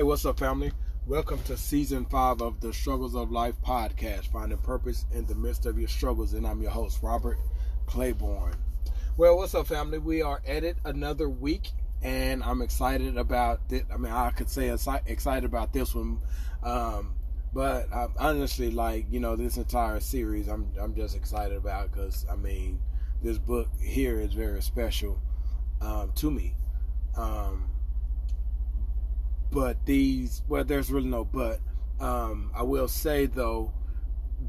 Hey, what's up, family? Welcome to season five of the Struggles of Life podcast, finding purpose in the midst of your struggles. And I'm your host, Robert Clayborn. Well, what's up, family? We are at it another week, and I'm excited about it. I mean, I could say excited about this one, um, but I'm honestly, like you know, this entire series, I'm I'm just excited about because I mean, this book here is very special um, to me. Um, but these, well, there's really no but. Um, I will say though,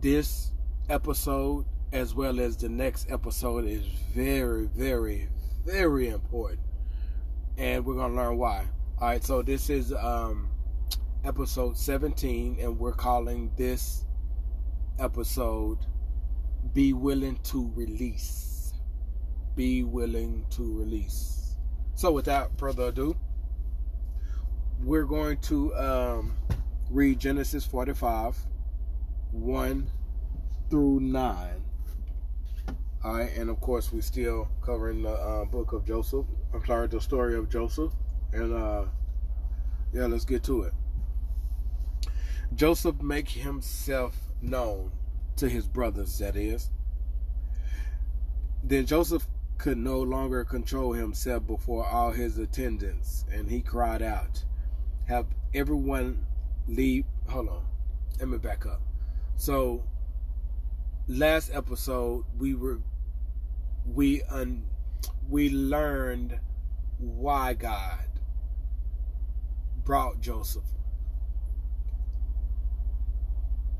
this episode as well as the next episode is very, very, very important, and we're gonna learn why. All right, so this is um, episode 17, and we're calling this episode "Be Willing to Release." Be willing to release. So, without further ado we're going to um, read Genesis 45, 1 through 9. All right, and of course, we're still covering the uh, book of Joseph. I'm sorry, the story of Joseph. And uh, yeah, let's get to it. Joseph make himself known to his brothers, that is. Then Joseph could no longer control himself before all his attendants, and he cried out, have everyone leave. Hold on, let me back up. So, last episode we were we un we learned why God brought Joseph.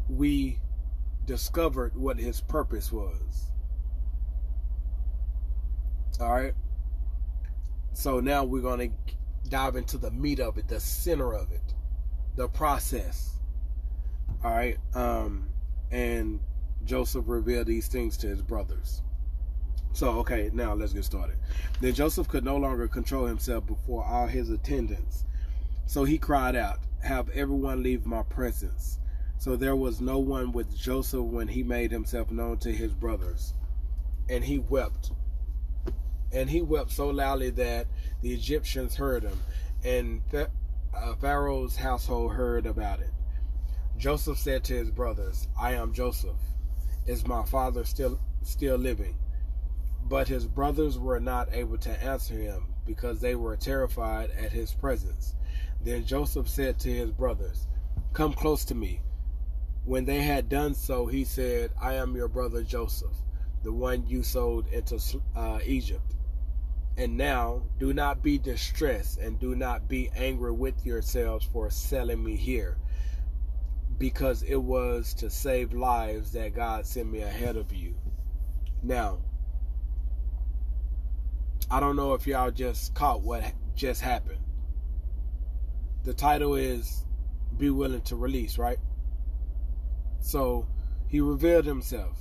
We discovered what his purpose was. All right. So now we're going to dive into the meat of it, the center of it, the process. All right. Um, and Joseph revealed these things to his brothers. So, okay, now let's get started. Then Joseph could no longer control himself before all his attendants. So he cried out, Have everyone leave my presence. So there was no one with Joseph when he made himself known to his brothers. And he wept and he wept so loudly that the Egyptians heard him, and uh, Pharaoh's household heard about it. Joseph said to his brothers, I am Joseph. Is my father still still living? But his brothers were not able to answer him because they were terrified at his presence. Then Joseph said to his brothers, Come close to me. When they had done so, he said, I am your brother Joseph, the one you sold into uh, Egypt. And now do not be distressed and do not be angry with yourselves for selling me here, because it was to save lives that God sent me ahead of you. Now, I don't know if y'all just caught what just happened. The title is Be Willing to Release, right? So he revealed himself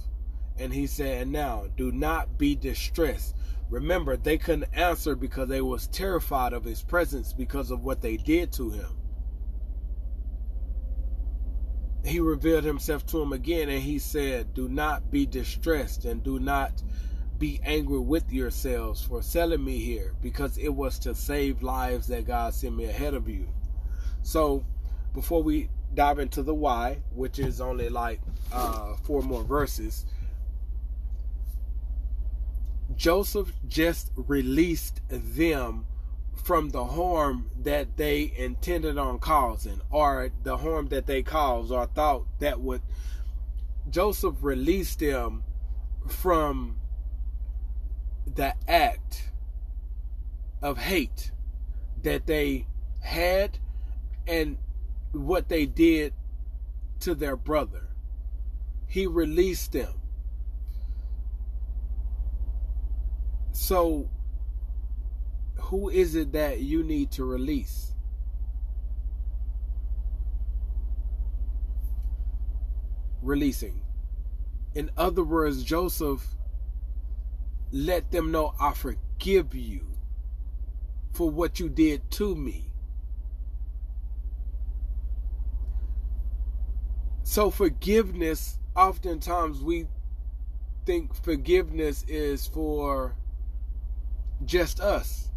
and he said, And now do not be distressed Remember, they couldn't answer because they was terrified of his presence because of what they did to him. He revealed himself to him again and he said, Do not be distressed and do not be angry with yourselves for selling me here because it was to save lives that God sent me ahead of you. So, before we dive into the why, which is only like uh, four more verses, Joseph just released them from the harm that they intended on causing, or the harm that they caused, or thought that would. Joseph released them from the act of hate that they had and what they did to their brother. He released them. So, who is it that you need to release? Releasing. In other words, Joseph let them know, I forgive you for what you did to me. So, forgiveness, oftentimes we think forgiveness is for just us.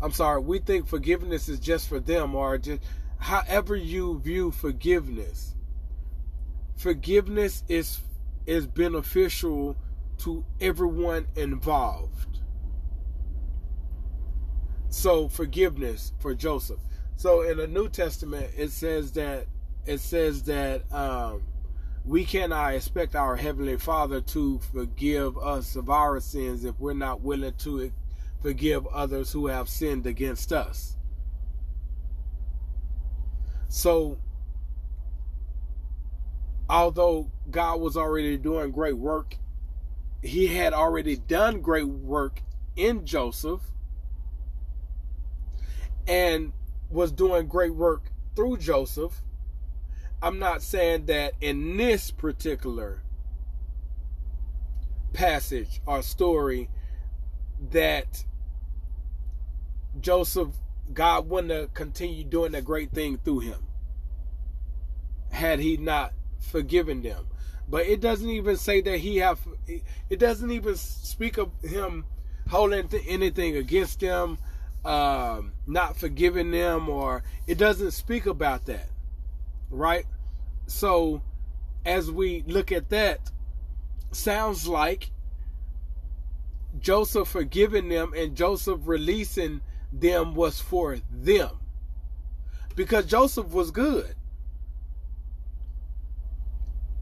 I'm sorry, we think forgiveness is just for them or just however you view forgiveness. Forgiveness is is beneficial to everyone involved. So forgiveness for Joseph. So in the New Testament, it says that it says that um, we cannot expect our heavenly Father to forgive us of our sins if we're not willing to forgive others who have sinned against us. So, although God was already doing great work, He had already done great work in Joseph and was doing great work through Joseph. I'm not saying that in this particular passage or story that Joseph, God wouldn't have continued doing that great thing through him had he not forgiven them. But it doesn't even say that he have. It doesn't even speak of him holding anything against them, um, not forgiving them, or it doesn't speak about that, right? So, as we look at that, sounds like Joseph forgiving them and Joseph releasing them was for them. Because Joseph was good.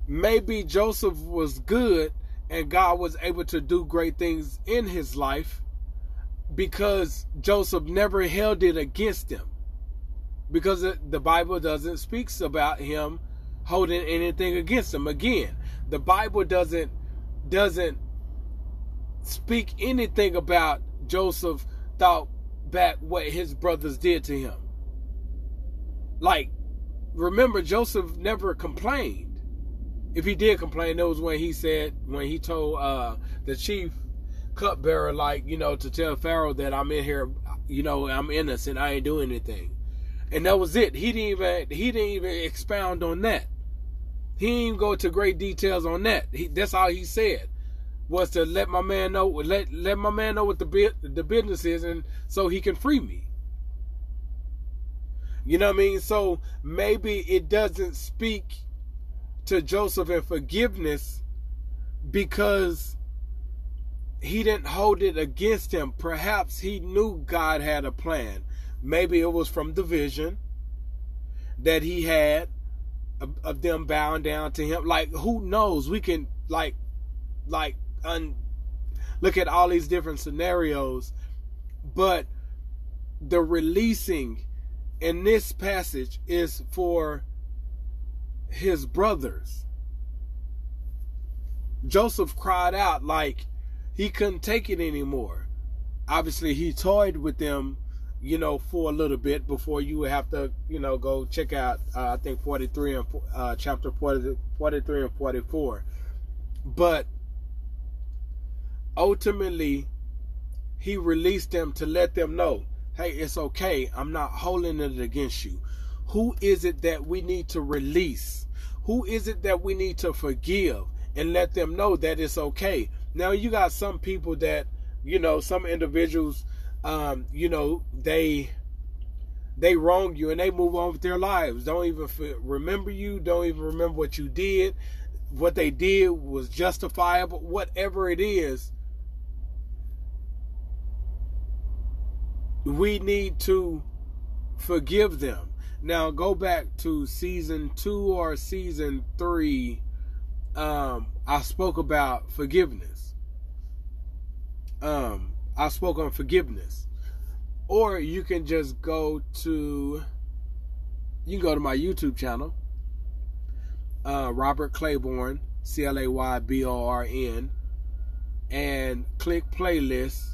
Maybe Joseph was good and God was able to do great things in his life because Joseph never held it against him. Because the Bible doesn't speaks about him holding anything against him. Again, the Bible doesn't doesn't speak anything about Joseph thought back what his brothers did to him. Like, remember, Joseph never complained. If he did complain, it was when he said, when he told uh, the chief cupbearer, like, you know, to tell Pharaoh that I'm in here, you know, I'm innocent, I ain't doing anything. And that was it. He didn't even he didn't even expound on that. He didn't even go to great details on that. He, that's all he said was to let my man know let let my man know what the the business is and so he can free me. You know what I mean? So maybe it doesn't speak to Joseph and forgiveness because he didn't hold it against him. Perhaps he knew God had a plan. Maybe it was from the vision that he had of, of them bowing down to him. Like who knows? We can like like un, look at all these different scenarios, but the releasing in this passage is for his brothers. Joseph cried out like he couldn't take it anymore. Obviously, he toyed with them, you know, for a little bit before you have to, you know, go check out, uh, I think, 43 and uh, chapter 40, 43 and 44. But ultimately he released them to let them know hey it's okay. I'm not holding it against you. Who is it that we need to release? Who is it that we need to forgive and let them know that it's okay? Now you got some people that you know some individuals um you know they they wrong you and they move on with their lives don't even remember you don't even remember what you did what they did was justifiable whatever it is we need to forgive them. Now go back to season two or season three. Um, I spoke about forgiveness. Um, I spoke on forgiveness. Or you can just go to you can go to my YouTube channel. Uh, Robert Clayborn, C L A Y B O R N, and click playlist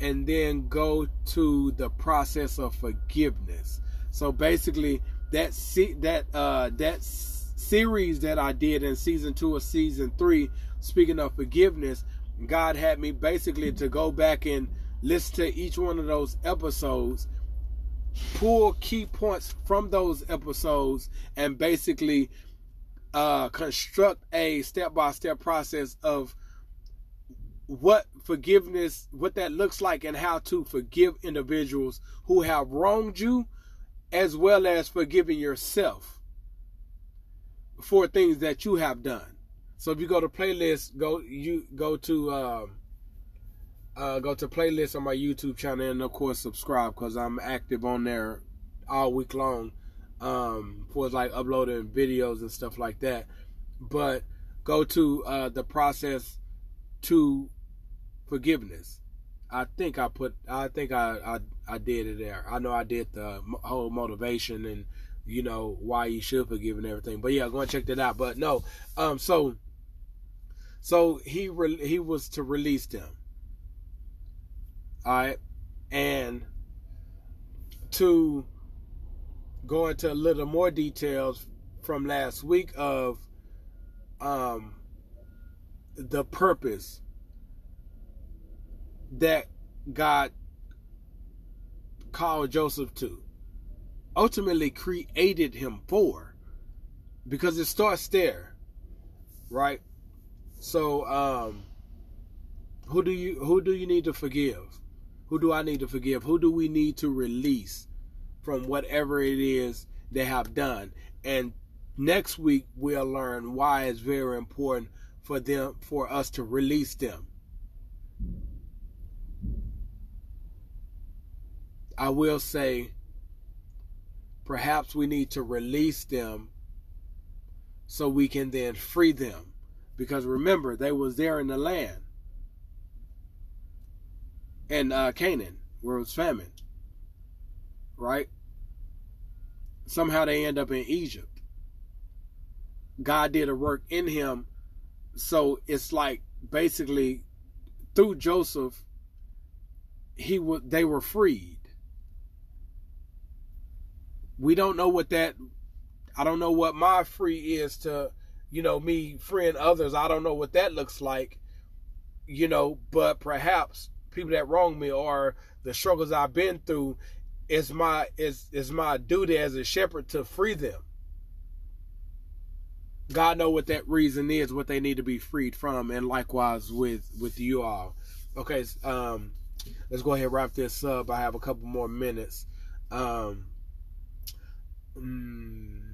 and then go to the process of forgiveness. So basically, that see that uh, that series that I did in season two or season three, speaking of forgiveness, God had me basically to go back and listen to each one of those episodes, pull key points from those episodes, and basically uh, construct a step by step process of what forgiveness, what that looks like, and how to forgive individuals who have wronged you, as well as forgiving yourself for things that you have done. So if you go to playlist, go you go to um, uh, go to playlist on my YouTube channel, and of course subscribe because I'm active on there all week long um, for like uploading videos and stuff like that. But go to uh, the process to forgiveness. I think I put. I think I, I I did it there. I know I did the whole motivation and you know why you should forgive and everything. But yeah, go and check that out. But no, um, so so he re- he was to release them. All right, and to go into a little more details from last week of um the purpose that God called Joseph to, ultimately created him for, because it starts there, right? So, um, who do you who do you need to forgive? Who do I need to forgive? Who do we need to release from whatever it is they have done? And next week we'll learn why it's very important for them for us to release them I will say perhaps we need to release them so we can then free them. Because remember, they was there in the land. In uh, Canaan, where it was famine. Right? Somehow they end up in Egypt. God did a work in him. So it's like basically through Joseph, he would they were freed we don't know what that I don't know what my free is to, you know, me freeing others. I don't know what that looks like, you know, but perhaps people that wrong me or the struggles I've been through is my is is my duty as a shepherd to free them. God know what that reason is, what they need to be freed from, and likewise with with you all. Okay, um, let's go ahead and wrap this up. I have a couple more minutes. Um, Mm.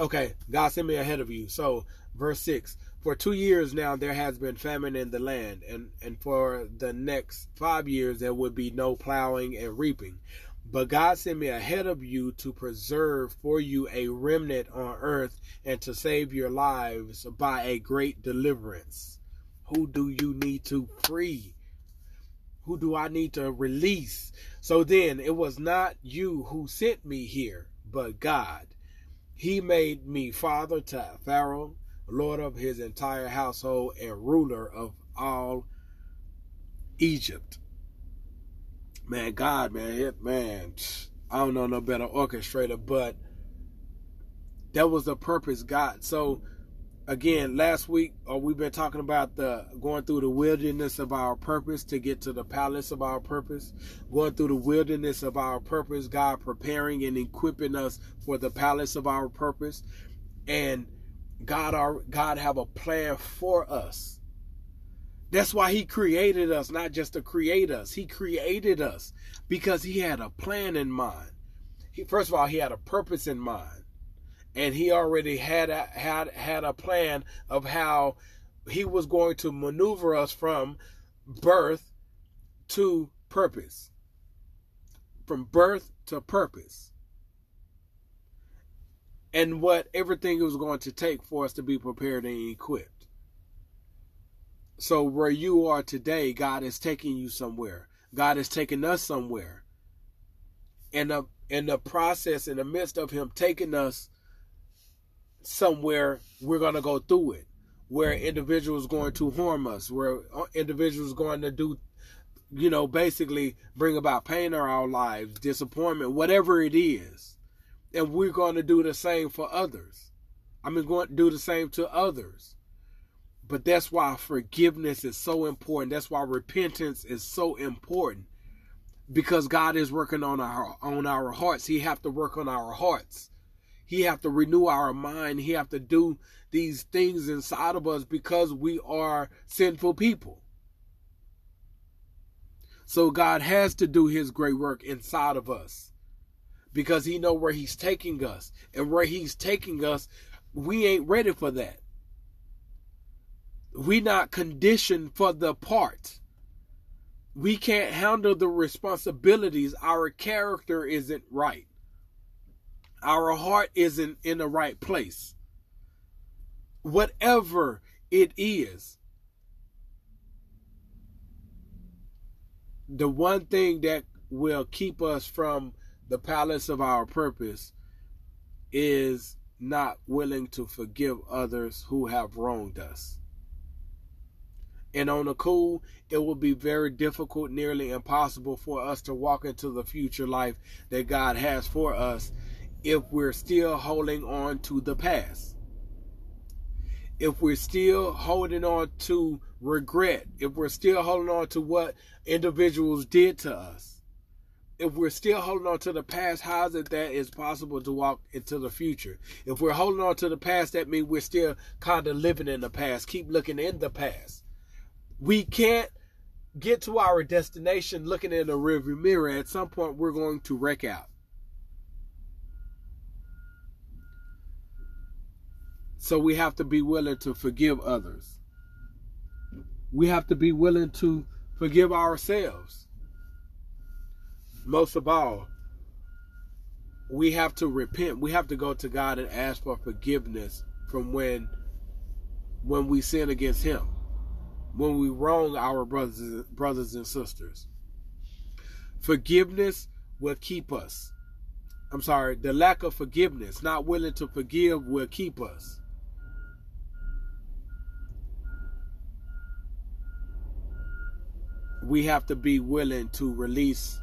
Okay, God sent me ahead of you. So, verse 6 For two years now there has been famine in the land, and, and for the next five years there would be no plowing and reaping. But God sent me ahead of you to preserve for you a remnant on earth and to save your lives by a great deliverance. Who do you need to free? Who do I need to release? So then it was not you who sent me here, but God. He made me father to Pharaoh, lord of his entire household, and ruler of all Egypt. Man, God, man, it, man, I don't know no better orchestrator, but that was the purpose God. So again, last week uh, we've been talking about the going through the wilderness of our purpose to get to the palace of our purpose. Going through the wilderness of our purpose, God preparing and equipping us for the palace of our purpose, and God, our God have a plan for us. That's why He created us, not just to create us. He created us because He had a plan in mind. He, first of all, He had a purpose in mind and he already had a, had had a plan of how he was going to maneuver us from birth to purpose. From birth to purpose. And what everything it was going to take for us to be prepared and equipped. So where you are today god is taking you somewhere. God is taking us somewhere. And the in the process in the midst of him taking us somewhere we're going to go through it. Where individuals going to harm us where uh, individuals going to do you know basically bring about pain in our lives disappointment whatever it is. And we're going to do the same for others. I mean going to do the same to others. But that's why forgiveness is so important. That's why repentance is so important. Because god is working on our on our hearts. He have to work on our hearts He have to renew our mind. He have to do these things inside of us because we are sinful people. So God has to do his great work inside of us because he know where he's taking us. And where he's taking us we ain't ready for that. We not conditioned for the part. We can't handle the responsibilities. Our character isn't right our heart isn't in the right place whatever it is the one thing that will keep us from the palace of our purpose is not willing to forgive others who have wronged us. And on the cool, it will be very difficult, nearly impossible for us to walk into the future life that God has for us if we're still holding on to the past. If we're still holding on to regret, if we're still holding on to what individuals did to us, if we're still holding on to the past, how is it that it's possible to walk into the future? If we're holding on to the past, that means we're still kind of living in the past. Keep looking in the past. We can't get to our destination looking in the rearview mirror. At some point, we're going to wreck out. So we have to be willing to forgive others. We have to be willing to forgive ourselves most of all, we have to repent. We have to go to God and ask for forgiveness from when when we sin against him. When we wrong our brothers brothers and sisters. Forgiveness will keep us. I'm sorry, the lack of forgiveness, not willing to forgive will keep us. We have to be willing to release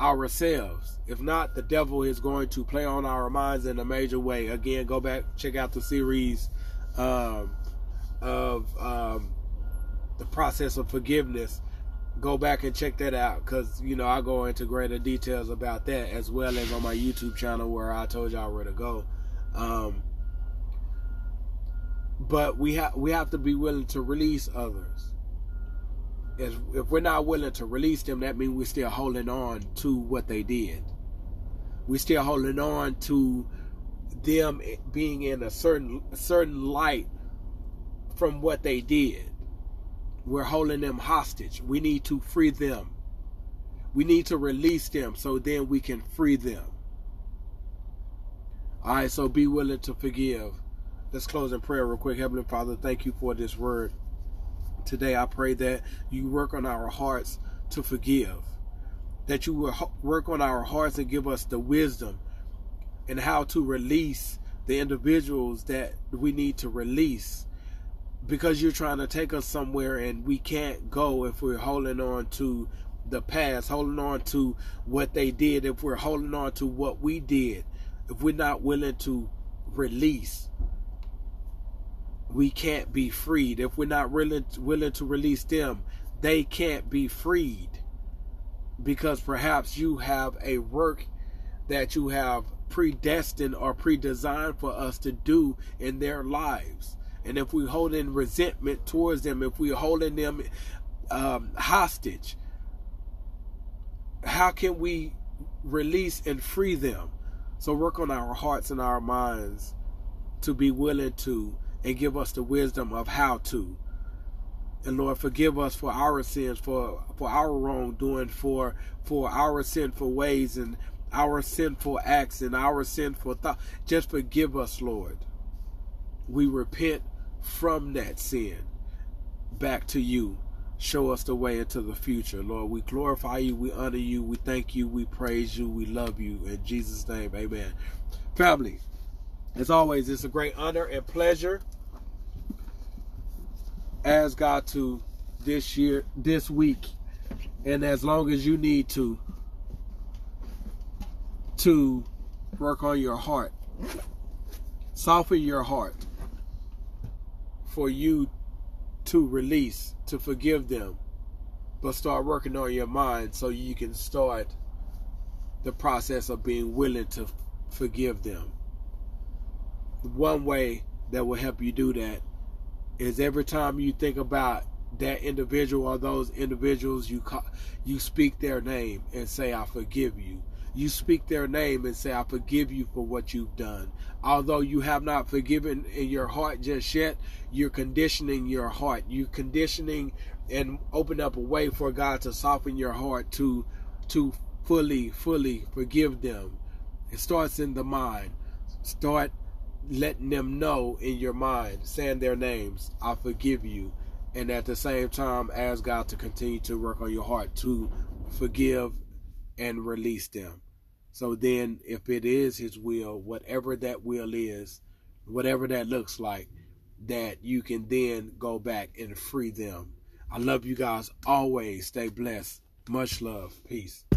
ourselves. If not, the devil is going to play on our minds in a major way. Again, go back, check out the series um, of um, the process of forgiveness. Go back and check that out because, you know, I go into greater details about that as well as on my YouTube channel where I told y'all where to go. Um, but we have we have to be willing to release others if, if we're not willing to release them, that means we're still holding on to what they did. We're still holding on to them being in a certain a certain light from what they did. We're holding them hostage. We need to free them. We need to release them so then we can free them. All right, so be willing to forgive. Let's close in prayer real quick. Heavenly Father, thank you for this word today, I pray that you work on our hearts to forgive, that you will work on our hearts and give us the wisdom and how to release the individuals that we need to release. Because you're trying to take us somewhere and we can't go if we're holding on to the past, holding on to what they did, if we're holding on to what we did, if we're not willing to release we can't be freed. If we're not willing, willing to release them, they can't be freed. Because perhaps you have a work that you have predestined or predesigned for us to do in their lives. And if we hold in resentment towards them, if we're holding them um, hostage, how can we release and free them? So work on our hearts and our minds to be willing to and give us the wisdom of how to. And Lord, forgive us for our sins, for for our wrongdoing, for for our sinful ways and our sinful acts and our sinful thoughts. Just forgive us, Lord. We repent from that sin back to you. Show us the way into the future, Lord. We glorify you, we honor you, we thank you, we praise you, we love you. In Jesus' name, amen. Family, as always, it's a great honor and pleasure as God to this year, this week, and as long as you need to, to work on your heart, soften your heart for you to release, to forgive them, but start working on your mind so you can start the process of being willing to forgive them. One way that will help you do that is every time you think about that individual or those individuals, you call, you speak their name and say, "I forgive you." You speak their name and say, "I forgive you for what you've done." Although you have not forgiven in your heart just yet, you're conditioning your heart. You're conditioning and open up a way for God to soften your heart to to fully, fully forgive them. It starts in the mind. Start letting them know in your mind, saying their names, I forgive you. And at the same time, ask God to continue to work on your heart to forgive and release them. So then, if it is His will, whatever that will is, whatever that looks like, that you can then go back and free them. I love you guys always. Stay blessed. Much love. Peace.